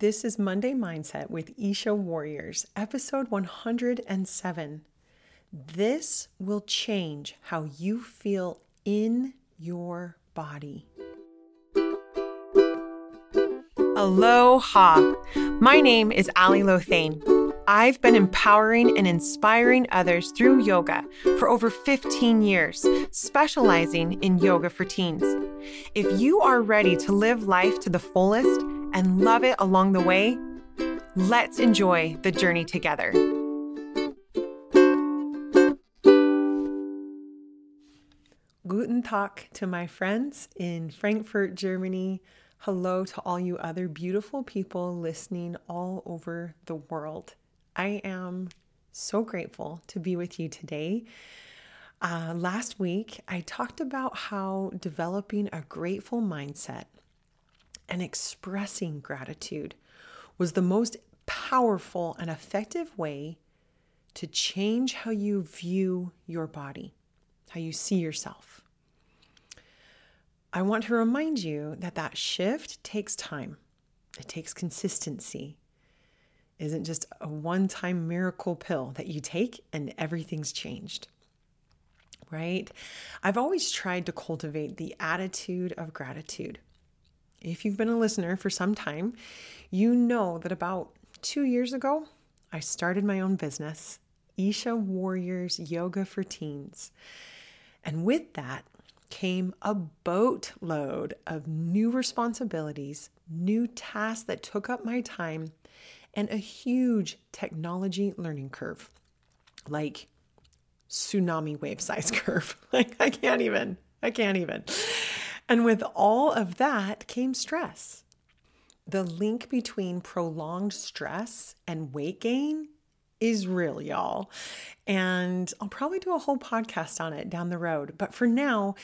This is Monday Mindset with Isha Warriors, episode 107. This will change how you feel in your body. Aloha! My name is Alli Louthain. I've been empowering and inspiring others through yoga for over 15 years, specializing in yoga for teens. If you are ready to live life to the fullest and love it along the way, let's enjoy the journey together. Guten Tag to my friends in Frankfurt, Germany. Hello to all you other beautiful people listening all over the world. I am so grateful to be with you today. Uh, last week, I talked about how developing a grateful mindset and expressing gratitude was the most powerful and effective way to change how you view your body, how you see yourself. I want to remind you that that shift takes time. It takes consistency. It isn't just a one-time miracle pill that you take and everything's changed. Right? I've always tried to cultivate the attitude of gratitude if you've been a listener for some time, you know that about two years ago, I started my own business, Isha Warriors Yoga for Teens. And with that came a boatload of new responsibilities, new tasks that took up my time, and a huge technology learning curve like tsunami wave size curve. like, I can't even, I can't even. And with all of that came stress. The link between prolonged stress and weight gain is real, y'all. And I'll probably do a whole podcast on it down the road. But for now,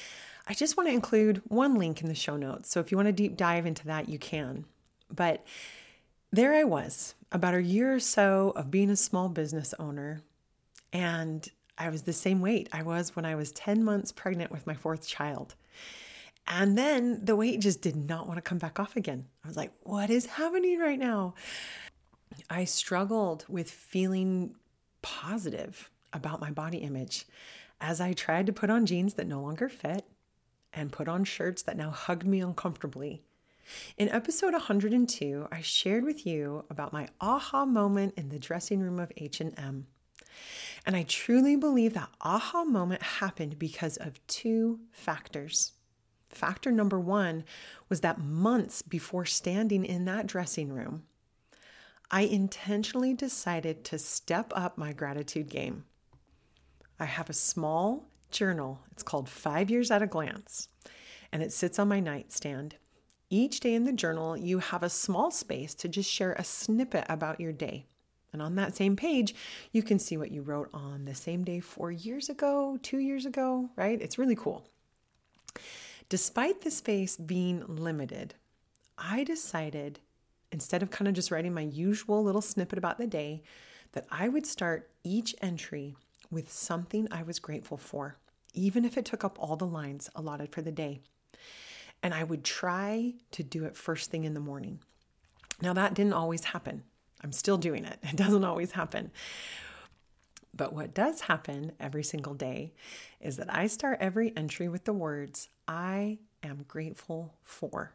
I just want to include one link in the show notes. So if you want to deep dive into that, you can. But there I was, about a year or so of being a small business owner. And I was the same weight I was when I was 10 months pregnant with my fourth child. And then the weight just did not want to come back off again. I was like, what is happening right now? I struggled with feeling positive about my body image as I tried to put on jeans that no longer fit and put on shirts that now hugged me uncomfortably. In episode 102, I shared with you about my aha moment in the dressing room of H&M. And I truly believe that aha moment happened because of two factors. Factor number one was that months before standing in that dressing room, I intentionally decided to step up my gratitude game. I have a small journal. It's called Five Years at a Glance, and it sits on my nightstand. Each day in the journal, you have a small space to just share a snippet about your day. And on that same page, you can see what you wrote on the same day four years ago, two years ago, right? It's really cool. Despite the space being limited, I decided instead of kind of just writing my usual little snippet about the day, that I would start each entry with something I was grateful for, even if it took up all the lines allotted for the day. And I would try to do it first thing in the morning. Now, that didn't always happen. I'm still doing it. It doesn't always happen. But what does happen every single day is that I start every entry with the words, I am grateful for.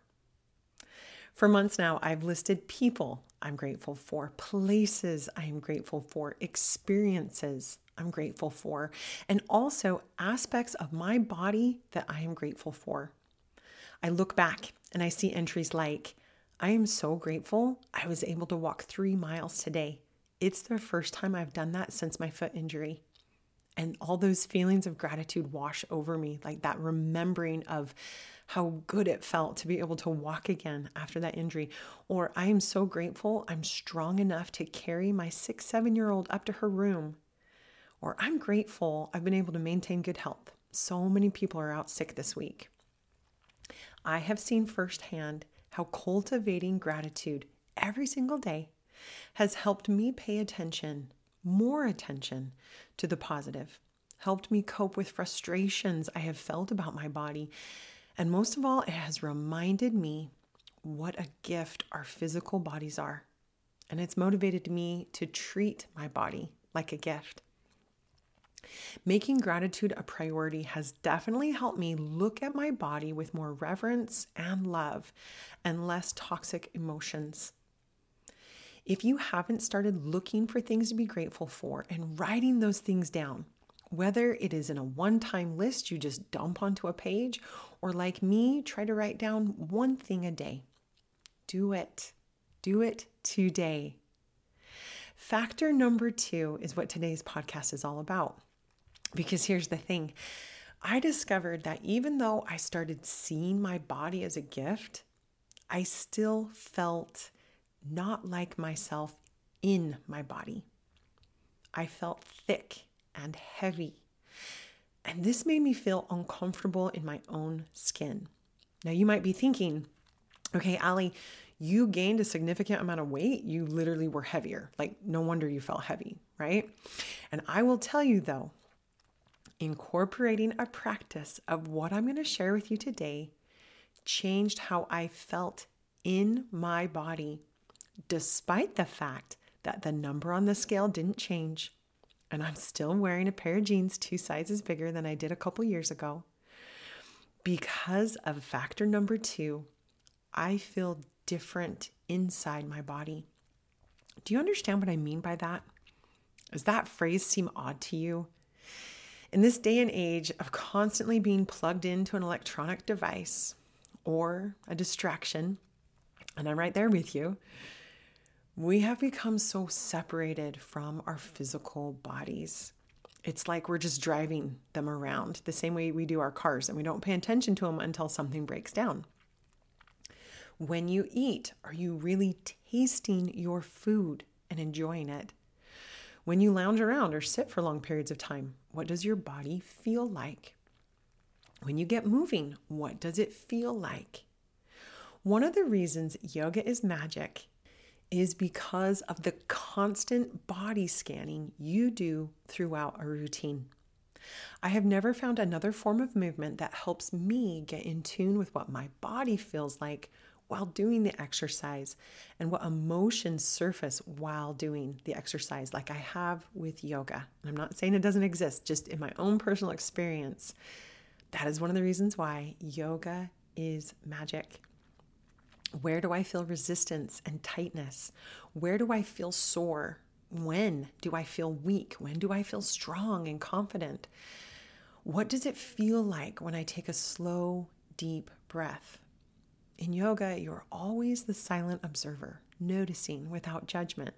For months now, I've listed people I'm grateful for, places I am grateful for, experiences I'm grateful for, and also aspects of my body that I am grateful for. I look back and I see entries like, I am so grateful I was able to walk three miles today. It's the first time I've done that since my foot injury. And all those feelings of gratitude wash over me, like that remembering of how good it felt to be able to walk again after that injury. Or I am so grateful I'm strong enough to carry my six, seven year old up to her room. Or I'm grateful I've been able to maintain good health. So many people are out sick this week. I have seen firsthand how cultivating gratitude every single day has helped me pay attention, more attention to the positive, helped me cope with frustrations I have felt about my body. And most of all, it has reminded me what a gift our physical bodies are. And it's motivated me to treat my body like a gift. Making gratitude a priority has definitely helped me look at my body with more reverence and love and less toxic emotions. If you haven't started looking for things to be grateful for and writing those things down, whether it is in a one time list you just dump onto a page, or like me, try to write down one thing a day, do it. Do it today. Factor number two is what today's podcast is all about. Because here's the thing I discovered that even though I started seeing my body as a gift, I still felt not like myself in my body. I felt thick and heavy. And this made me feel uncomfortable in my own skin. Now, you might be thinking, okay, Alli, you gained a significant amount of weight. You literally were heavier. Like, no wonder you felt heavy, right? And I will tell you though, incorporating a practice of what I'm going to share with you today changed how I felt in my body, despite the fact that the number on the scale didn't change. And I'm still wearing a pair of jeans two sizes bigger than I did a couple years ago. Because of factor number two, I feel different inside my body. Do you understand what I mean by that? Does that phrase seem odd to you? In this day and age of constantly being plugged into an electronic device or a distraction, and I'm right there with you, we have become so separated from our physical bodies. It's like we're just driving them around the same way we do our cars and we don't pay attention to them until something breaks down. When you eat, are you really tasting your food and enjoying it? When you lounge around or sit for long periods of time, what does your body feel like? When you get moving, what does it feel like? One of the reasons yoga is magic is because of the constant body scanning you do throughout a routine. I have never found another form of movement that helps me get in tune with what my body feels like while doing the exercise and what emotions surface while doing the exercise, like I have with yoga. I'm not saying it doesn't exist, just in my own personal experience. That is one of the reasons why yoga is magic. Where do I feel resistance and tightness? Where do I feel sore? When do I feel weak? When do I feel strong and confident? What does it feel like when I take a slow, deep breath? In yoga, you're always the silent observer, noticing without judgment.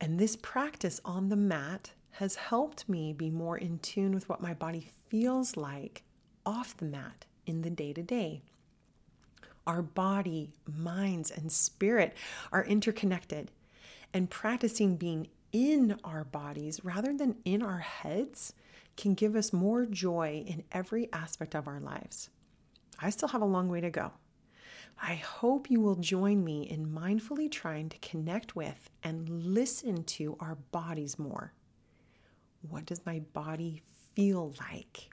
And this practice on the mat has helped me be more in tune with what my body feels like off the mat in the day to day. Our body, minds, and spirit are interconnected, and practicing being in our bodies rather than in our heads can give us more joy in every aspect of our lives. I still have a long way to go. I hope you will join me in mindfully trying to connect with and listen to our bodies more. What does my body feel like?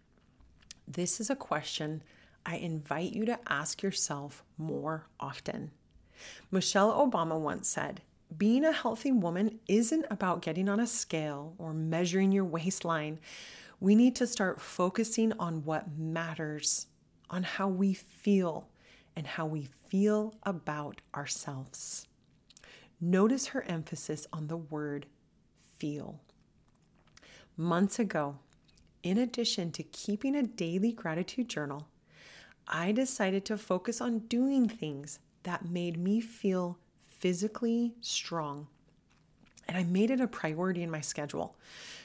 This is a question I invite you to ask yourself more often. Michelle Obama once said, Being a healthy woman isn't about getting on a scale or measuring your waistline. We need to start focusing on what matters, on how we feel, and how we feel about ourselves. Notice her emphasis on the word feel. Months ago, in addition to keeping a daily gratitude journal, I decided to focus on doing things that made me feel physically strong. And I made it a priority in my schedule.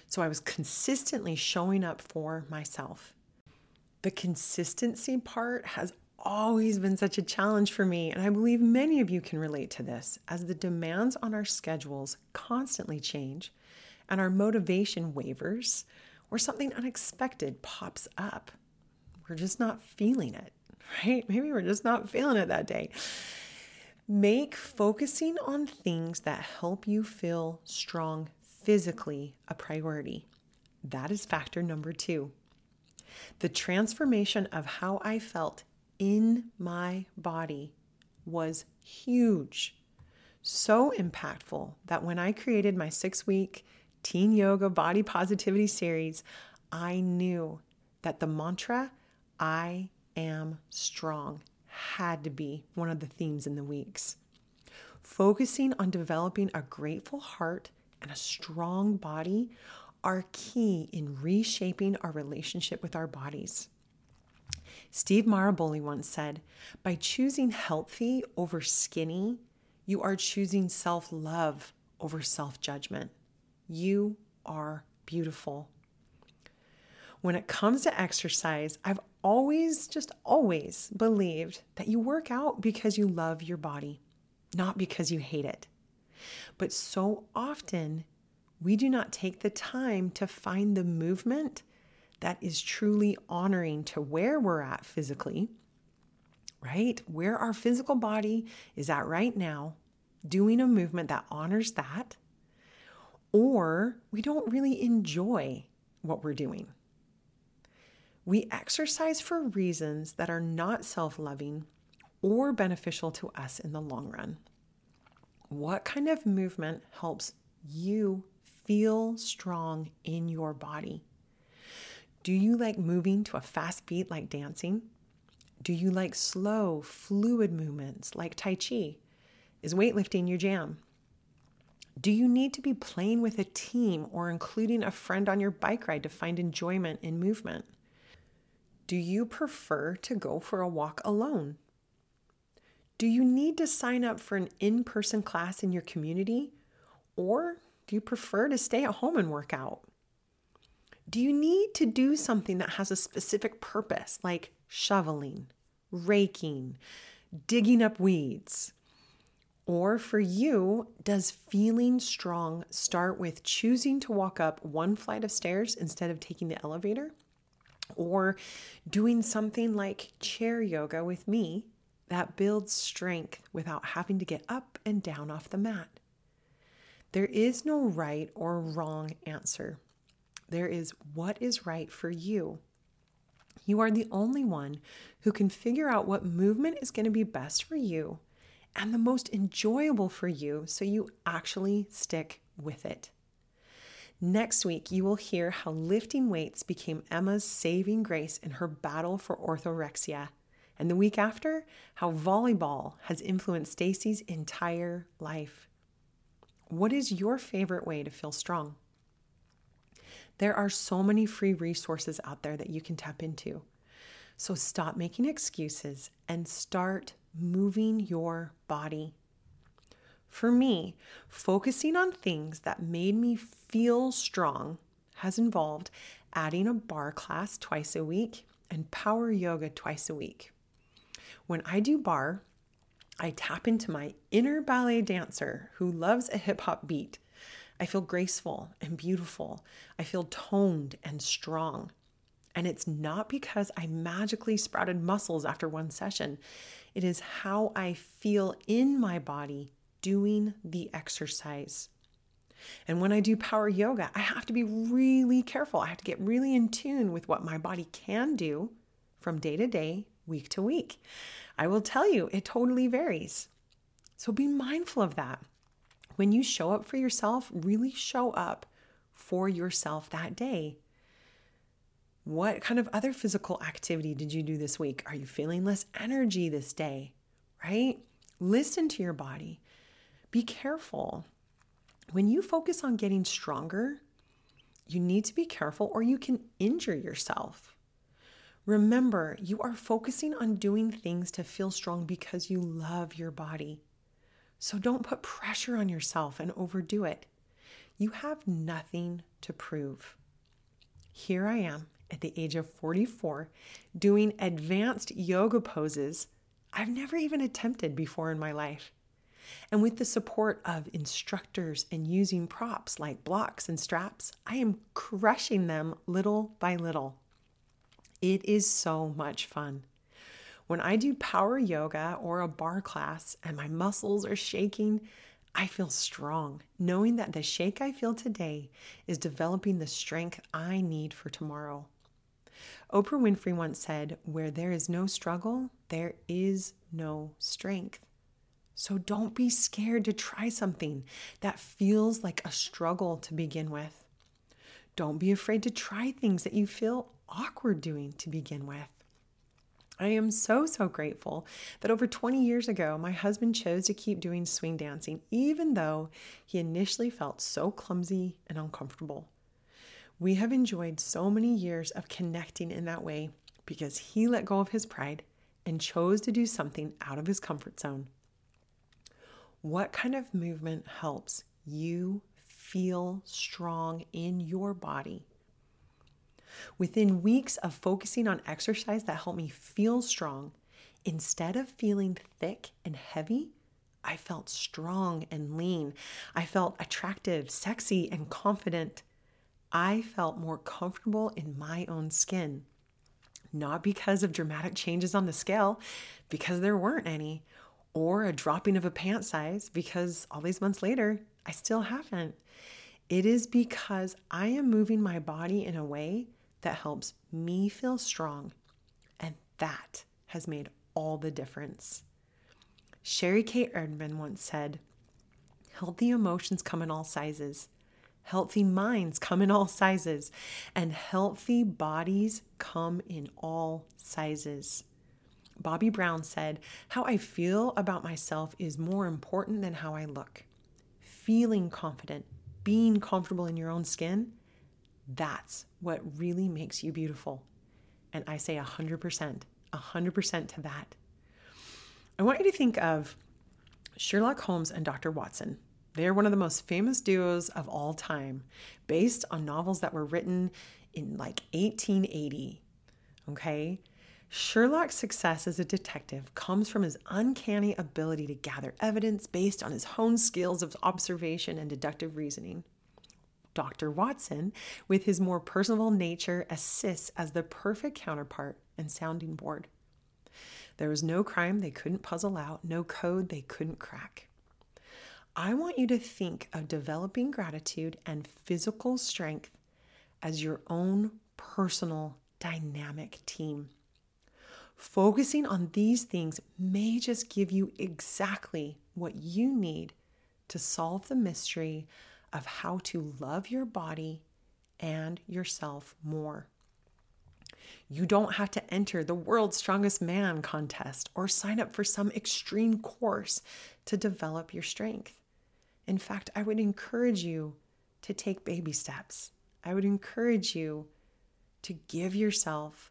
So I was consistently showing up for myself. The consistency part has always been such a challenge for me, and I believe many of you can relate to this as the demands on our schedules constantly change and our motivation wavers or something unexpected pops up. We're just not feeling it, right? Maybe we're just not feeling it that day. Make focusing on things that help you feel strong physically a priority. That is factor number two. The transformation of how I felt in my body was huge. So impactful that when I created my six week teen yoga body positivity series, I knew that the mantra, I am strong, had to be one of the themes in the weeks. Focusing on developing a grateful heart and a strong body are key in reshaping our relationship with our bodies. Steve Maraboli once said, By choosing healthy over skinny, you are choosing self love over self judgment. You are beautiful. When it comes to exercise, I've always, just always believed that you work out because you love your body, not because you hate it. But so often, we do not take the time to find the movement that is truly honoring to where we're at physically, right? Where our physical body is at right now, doing a movement that honors that, or we don't really enjoy what we're doing. We exercise for reasons that are not self loving or beneficial to us in the long run. What kind of movement helps you feel strong in your body? Do you like moving to a fast beat like dancing? Do you like slow, fluid movements like Tai Chi? Is weightlifting your jam? Do you need to be playing with a team or including a friend on your bike ride to find enjoyment in movement? Do you prefer to go for a walk alone? Do you need to sign up for an in person class in your community? Or do you prefer to stay at home and work out? Do you need to do something that has a specific purpose, like shoveling, raking, digging up weeds? Or for you, does feeling strong start with choosing to walk up one flight of stairs instead of taking the elevator? Or doing something like chair yoga with me that builds strength without having to get up and down off the mat. There is no right or wrong answer. There is what is right for you. You are the only one who can figure out what movement is going to be best for you and the most enjoyable for you so you actually stick with it. Next week, you will hear how lifting weights became Emma's saving grace in her battle for orthorexia. And the week after, how volleyball has influenced Stacy's entire life. What is your favorite way to feel strong? There are so many free resources out there that you can tap into. So stop making excuses and start moving your body. For me, focusing on things that made me feel strong has involved adding a barre class twice a week and power yoga twice a week. When I do barre, I tap into my inner ballet dancer who loves a hip hop beat. I feel graceful and beautiful. I feel toned and strong. And it's not because I magically sprouted muscles after one session. It is how I feel in my body doing the exercise. And when I do power yoga, I have to be really careful. I have to get really in tune with what my body can do from day to day, week to week. I will tell you, it totally varies. So be mindful of that. When you show up for yourself, really show up for yourself that day. What kind of other physical activity did you do this week? Are you feeling less energy this day? Right? Listen to your body be careful. When you focus on getting stronger, you need to be careful or you can injure yourself. Remember, you are focusing on doing things to feel strong because you love your body. So don't put pressure on yourself and overdo it. You have nothing to prove. Here I am at the age of 44 doing advanced yoga poses I've never even attempted before in my life. And with the support of instructors and using props like blocks and straps, I am crushing them little by little. It is so much fun. When I do power yoga or a barre class and my muscles are shaking, I feel strong, knowing that the shake I feel today is developing the strength I need for tomorrow. Oprah Winfrey once said, Where there is no struggle, there is no strength. So don't be scared to try something that feels like a struggle to begin with. Don't be afraid to try things that you feel awkward doing to begin with. I am so, so grateful that over 20 years ago, my husband chose to keep doing swing dancing, even though he initially felt so clumsy and uncomfortable. We have enjoyed so many years of connecting in that way because he let go of his pride and chose to do something out of his comfort zone. What kind of movement helps you feel strong in your body? Within weeks of focusing on exercise that helped me feel strong, instead of feeling thick and heavy, I felt strong and lean. I felt attractive, sexy, and confident. I felt more comfortable in my own skin. Not because of dramatic changes on the scale, because there weren't any, or a dropping of a pant size, because all these months later, I still haven't. It is because I am moving my body in a way that helps me feel strong. And that has made all the difference. Cheri Kate Erdman once said, Healthy emotions come in all sizes, healthy minds come in all sizes, and healthy bodies come in all sizes. Bobbi Brown said, How I feel about myself is more important than how I look. Feeling confident, being comfortable in your own skin, that's what really makes you beautiful. And I say 100%, 100% to that. I want you to think of Sherlock Holmes and Dr. Watson. They're one of the most famous duos of all time, based on novels that were written in like 1880. Okay? Sherlock's success as a detective comes from his uncanny ability to gather evidence based on his honed skills of observation and deductive reasoning. Dr. Watson, with his more personable nature, assists as the perfect counterpart and sounding board. There was no crime they couldn't puzzle out, no code they couldn't crack. I want you to think of developing gratitude and physical strength as your own personal dynamic team. Focusing on these things may just give you exactly what you need to solve the mystery of how to love your body and yourself more. You don't have to enter the world's strongest man contest or sign up for some extreme course to develop your strength. In fact, I would encourage you to take baby steps. I would encourage you to give yourself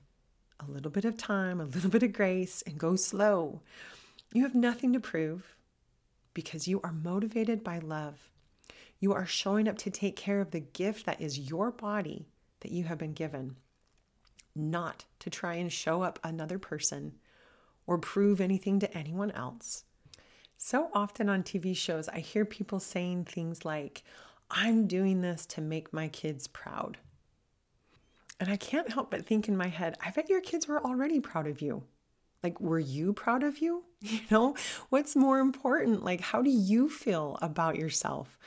a little bit of time, a little bit of grace, and go slow. You have nothing to prove because you are motivated by love. You are showing up to take care of the gift that is your body that you have been given, not to try and show up another person or prove anything to anyone else. So often on TV shows, I hear people saying things like, I'm doing this to make my kids proud. And I can't help but think in my head, I bet your kids were already proud of you. Like, were you proud of you? You know, what's more important? Like, how do you feel about yourself?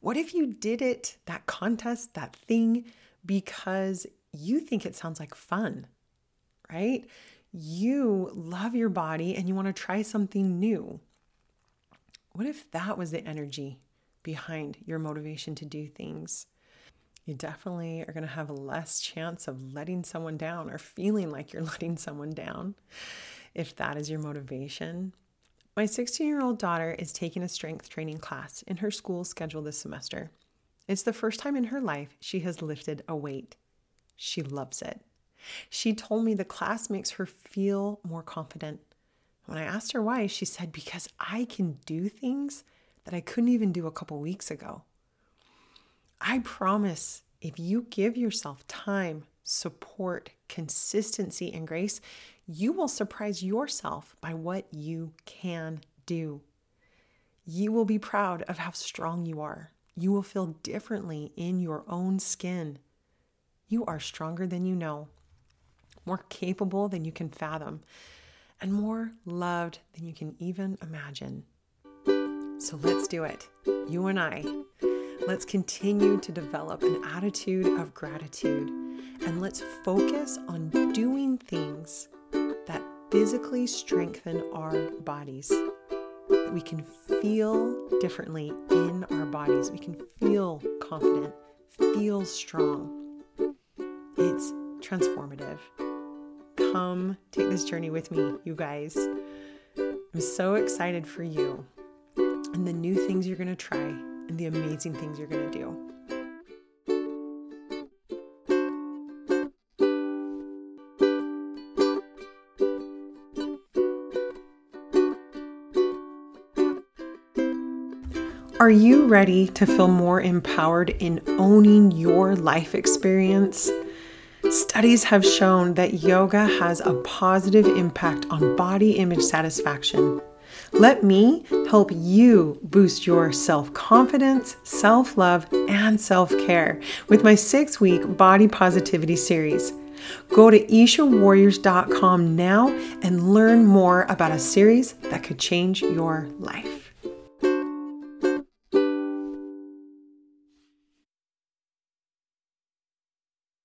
What if you did it, that contest, that thing, because you think it sounds like fun, right? You love your body and you want to try something new. What if that was the energy behind your motivation to do things? You definitely are going to have less chance of letting someone down or feeling like you're letting someone down if that is your motivation. My 16 year old daughter is taking a strength training class in her school schedule this semester. It's the first time in her life she has lifted a weight. She loves it. She told me the class makes her feel more confident. When I asked her why, she said, Because I can do things that I couldn't even do a couple weeks ago. I promise if you give yourself time, support, consistency, and grace, you will surprise yourself by what you can do. You will be proud of how strong you are. You will feel differently in your own skin. You are stronger than you know, more capable than you can fathom, and more loved than you can even imagine. So let's do it. You and I. Let's continue to develop an attitude of gratitude and let's focus on doing things that physically strengthen our bodies. that we can feel differently in our bodies. We can feel confident, feel strong. It's transformative. Come take this journey with me, you guys. I'm so excited for you and the new things you're going to try and the amazing things you're going to do. Are you ready to feel more empowered in owning your life experience? Studies have shown that yoga has a positive impact on body image satisfaction. Let me help you boost your self confidence, self love, and self care with my six week body positivity series. Go to ishawarriors.com now and learn more about a series that could change your life.